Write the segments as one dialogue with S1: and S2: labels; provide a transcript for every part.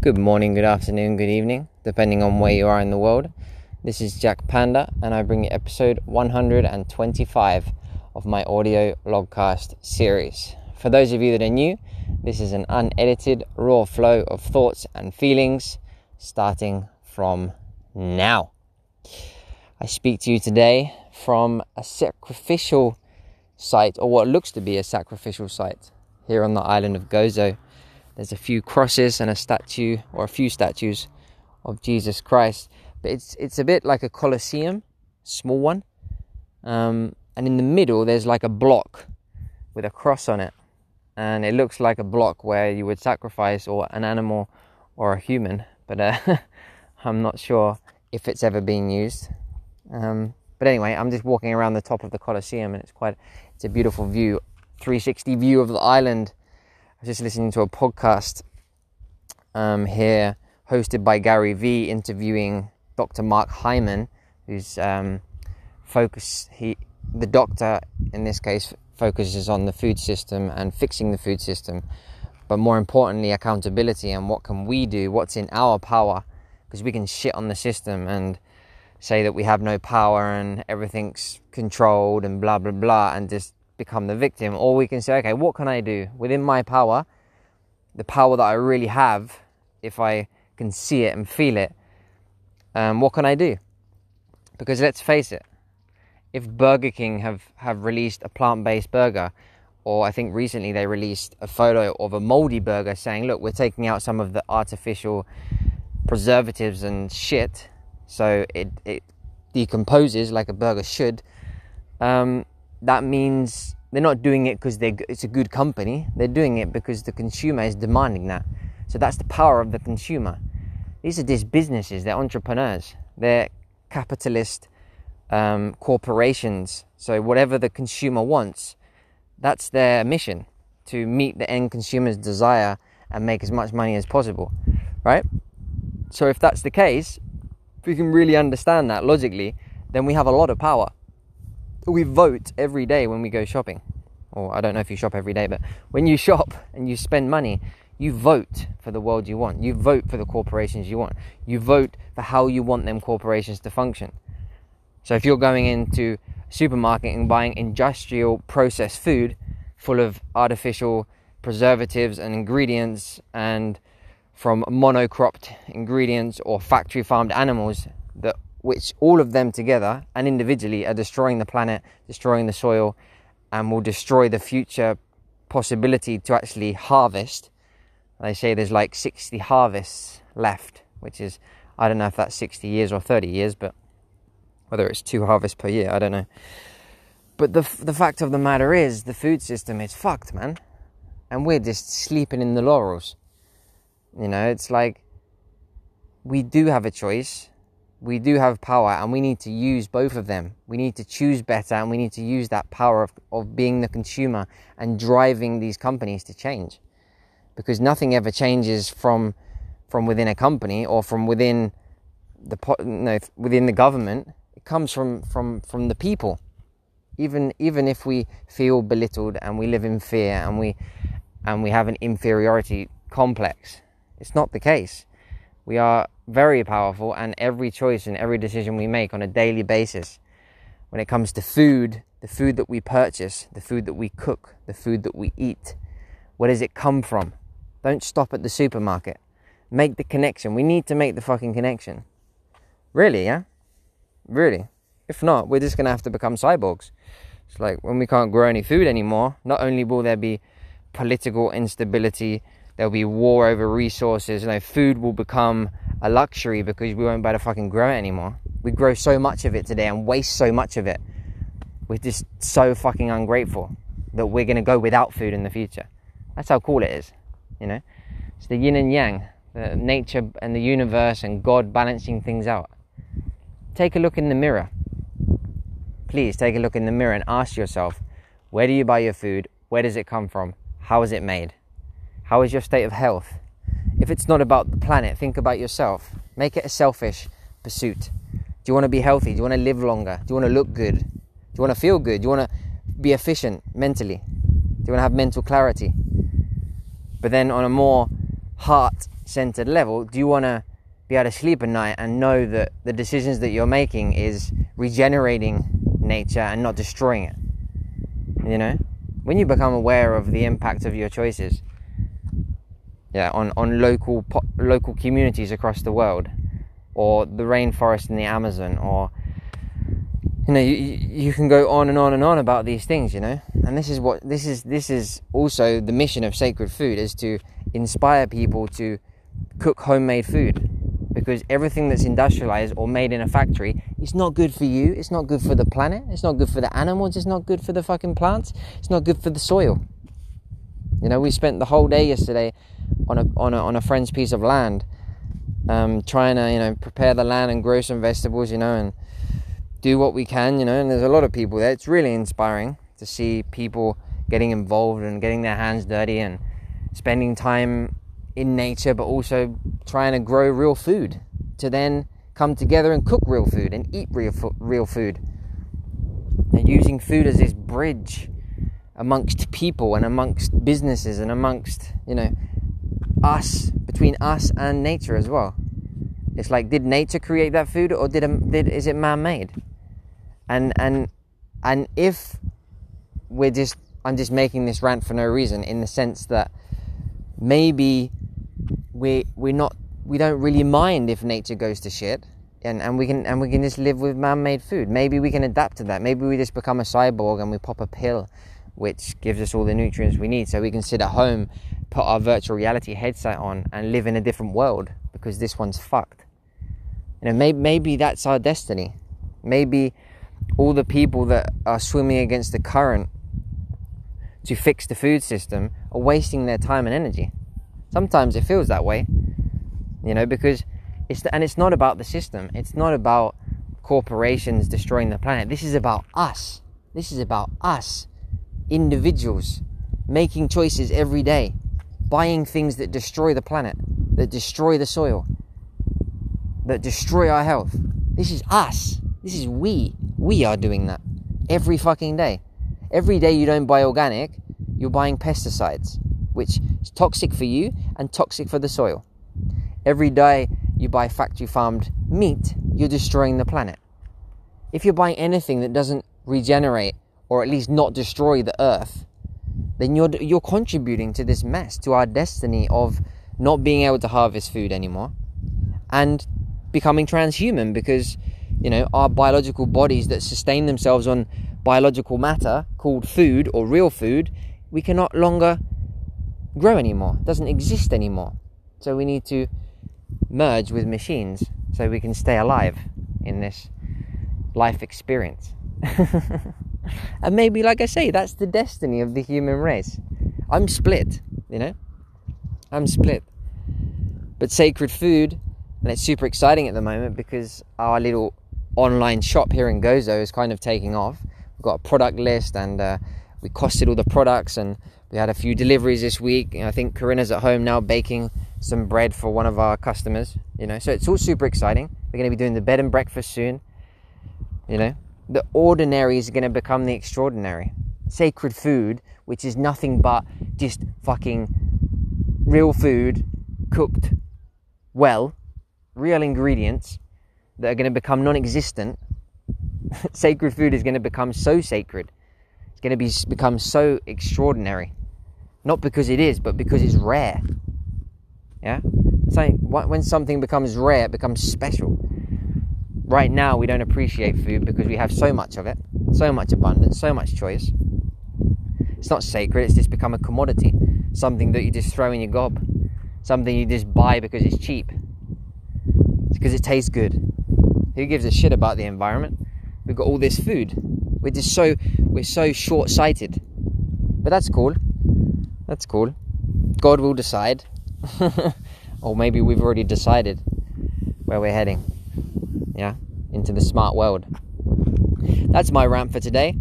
S1: Good morning, good afternoon, good evening, depending on where you are in the world. This is Jack Panda, and I bring you episode 125 of my audio logcast series. For those of you that are new, this is an unedited, raw flow of thoughts and feelings starting from now. I speak to you today from a sacrificial site, or what looks to be a sacrificial site, here on the island of Gozo there's a few crosses and a statue or a few statues of Jesus Christ. But it's it's a bit like a Colosseum, small one. Um, and in the middle there's like a block with a cross on it. And it looks like a block where you would sacrifice or an animal or a human. But uh, I'm not sure if it's ever been used. Um, but anyway, I'm just walking around the top of the Colosseum and it's quite it's a beautiful view, 360 view of the island I was just listening to a podcast um, here hosted by Gary Vee interviewing Dr. Mark Hyman, who's um, focus he the doctor in this case focuses on the food system and fixing the food system, but more importantly accountability and what can we do, what's in our power, because we can shit on the system and say that we have no power and everything's controlled and blah blah blah and just become the victim, or we can say, okay, what can I do within my power, the power that I really have, if I can see it and feel it, um, what can I do? Because let's face it, if Burger King have, have released a plant based burger, or I think recently they released a photo of a moldy burger saying, look, we're taking out some of the artificial preservatives and shit, so it, it decomposes like a burger should. Um, that means they're not doing it because it's a good company. They're doing it because the consumer is demanding that. So that's the power of the consumer. These are just businesses. They're entrepreneurs. They're capitalist um, corporations. So whatever the consumer wants, that's their mission to meet the end consumer's desire and make as much money as possible, right? So if that's the case, if we can really understand that logically, then we have a lot of power we vote every day when we go shopping. Or I don't know if you shop every day, but when you shop and you spend money, you vote for the world you want. You vote for the corporations you want. You vote for how you want them corporations to function. So if you're going into a supermarket and buying industrial processed food full of artificial preservatives and ingredients and from monocropped ingredients or factory farmed animals that which all of them together and individually are destroying the planet, destroying the soil, and will destroy the future possibility to actually harvest. They say there's like 60 harvests left, which is, I don't know if that's 60 years or 30 years, but whether it's two harvests per year, I don't know. But the, the fact of the matter is, the food system is fucked, man. And we're just sleeping in the laurels. You know, it's like we do have a choice we do have power and we need to use both of them. We need to choose better and we need to use that power of, of being the consumer and driving these companies to change. Because nothing ever changes from from within a company or from within the within the government. It comes from, from, from the people. Even even if we feel belittled and we live in fear and we and we have an inferiority complex, it's not the case. We are very powerful, and every choice and every decision we make on a daily basis, when it comes to food, the food that we purchase, the food that we cook, the food that we eat, where does it come from? Don't stop at the supermarket. Make the connection. We need to make the fucking connection. Really, yeah? Really. If not, we're just to have to become cyborgs. It's like when we can't grow any food anymore, not only will there be political instability, there'll be war over resources, you know, food will become a luxury because we won't be able to fucking grow it anymore. We grow so much of it today and waste so much of it. We're just so fucking ungrateful that we're going to go without food in the future. That's how cool it is, you know? It's the yin and yang, the nature and the universe and God balancing things out. Take a look in the mirror. Please take a look in the mirror and ask yourself where do you buy your food? Where does it come from? How is it made? How is your state of health? if it's not about the planet, think about yourself. Make it a selfish pursuit. Do you want to be healthy? Do you want to live longer? Do you want to look good? Do you want to feel good? Do you want to be efficient mentally? Do you want to have mental clarity? But then on a more heart centered level, do you want to be able to sleep at night and know that the decisions that you're making is regenerating nature and not destroying it? You know? When you become aware of the impact of your choices, yeah, on, on local po- local communities across the world, or the rainforest in the Amazon, or you know, you, you can go on and on and on about these things, you know. And this is what this is. This is also the mission of Sacred Food is to inspire people to cook homemade food, because everything that's industrialized or made in a factory is not good for you. It's not good for the planet. It's not good for the animals. It's not good for the fucking plants. It's not good for the soil. You know, we spent the whole day yesterday on a on a on a friend's piece of land, um, trying to you know prepare the land and grow some vegetables. You know, and do what we can, you know, and there's a lot of people there. It's really inspiring to see people getting involved and getting their hands dirty and spending time in nature, but also trying to grow real food to then come together and cook real food and eat real, real food. And using food as this bridge amongst people and amongst businesses and amongst, you know, us, between us and nature as well. It's like, did nature create that food or did, did is it man made? and and and if we're just I'm just making this rant for no reason in the sense that maybe we we're not we don't really mind if nature goes to shit and, and we can and we can just live with man-made food maybe we can adapt to that maybe we just become a cyborg and we pop a pill which gives us all the nutrients we need so we can sit at home put our virtual reality headset on and live in a different world because this one's fucked you know maybe, maybe that's our destiny maybe all the people that are swimming against the current to fix the food system are wasting their time and energy. Sometimes it feels that way, you know, because it's and it's not about the system. It's not about corporations destroying the planet. This is about us. This is about us, individuals, making choices every day, buying things that destroy the planet, that destroy the soil, that destroy our health. This is us. This is we. We are doing that every fucking day. Every day you don't buy organic, you're buying pesticides, which is toxic for you and toxic for the soil. Every day you buy factory farmed meat, you're destroying the planet. If you're buying anything that doesn't regenerate or at least not destroy the earth, then you're you're contributing to this mess, to our destiny of not being able to harvest food anymore and becoming transhuman because you know, our biological bodies that sustain themselves on biological matter called food or real food, we cannot longer grow anymore. It doesn't exist anymore. So we need to merge with machines so we can stay alive in this life experience. and maybe, like I say, that's the destiny of the human race. I'm split, you know? I'm split. But sacred food, and it's super exciting at the moment because our little online shop here in Gozo is kind of taking off. We've got a product list and uh, we costed all the products and we had a few deliveries this week. And I think Corinna's at home now baking some bread for one of our customers, you know. So it's all super exciting. We're going to be doing the bed and breakfast soon. You know, the ordinary is going to become the extraordinary. Sacred food, which is nothing but just fucking real food cooked well, real ingredients that are going to become non existent, sacred food is going to become so sacred. It's going to be, become so extraordinary. Not because it is, but because it's rare. Yeah? So when something becomes rare, it becomes special. Right now, we don't appreciate food because we have so much of it, so much abundance, so much choice. It's not sacred, it's just become a commodity. Something that you just throw in your gob. Something you just buy because it's cheap. It's because it tastes good. Who gives a shit about the environment? We've got all this food. We're just so we're so short-sighted. But that's cool. That's cool. God will decide. or maybe we've already decided where we're heading. Yeah, into the smart world. That's my rant for today.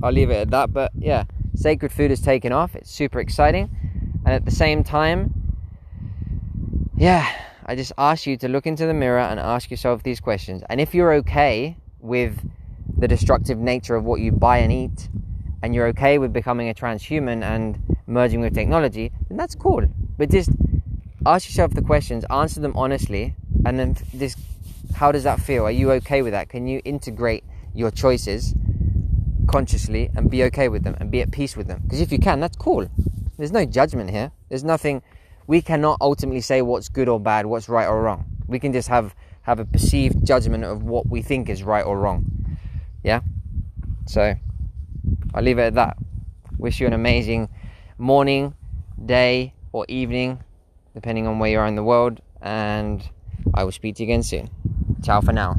S1: I'll leave it at that. But yeah, sacred food has taken off. It's super exciting. And at the same time, yeah, I just ask you to look into the mirror and ask yourself these questions. And if you're okay with the destructive nature of what you buy and eat, and you're okay with becoming a transhuman and merging with technology, then that's cool. But just ask yourself the questions, answer them honestly, and then this how does that feel? Are you okay with that? Can you integrate your choices consciously and be okay with them and be at peace with them? Because if you can, that's cool. There's no judgment here. There's nothing we cannot ultimately say what's good or bad, what's right or wrong. We can just have have a perceived judgment of what we think is right or wrong. Yeah? So I'll leave it at that. Wish you an amazing morning, day, or evening, depending on where you are in the world, and I will speak to you again soon. Ciao for now.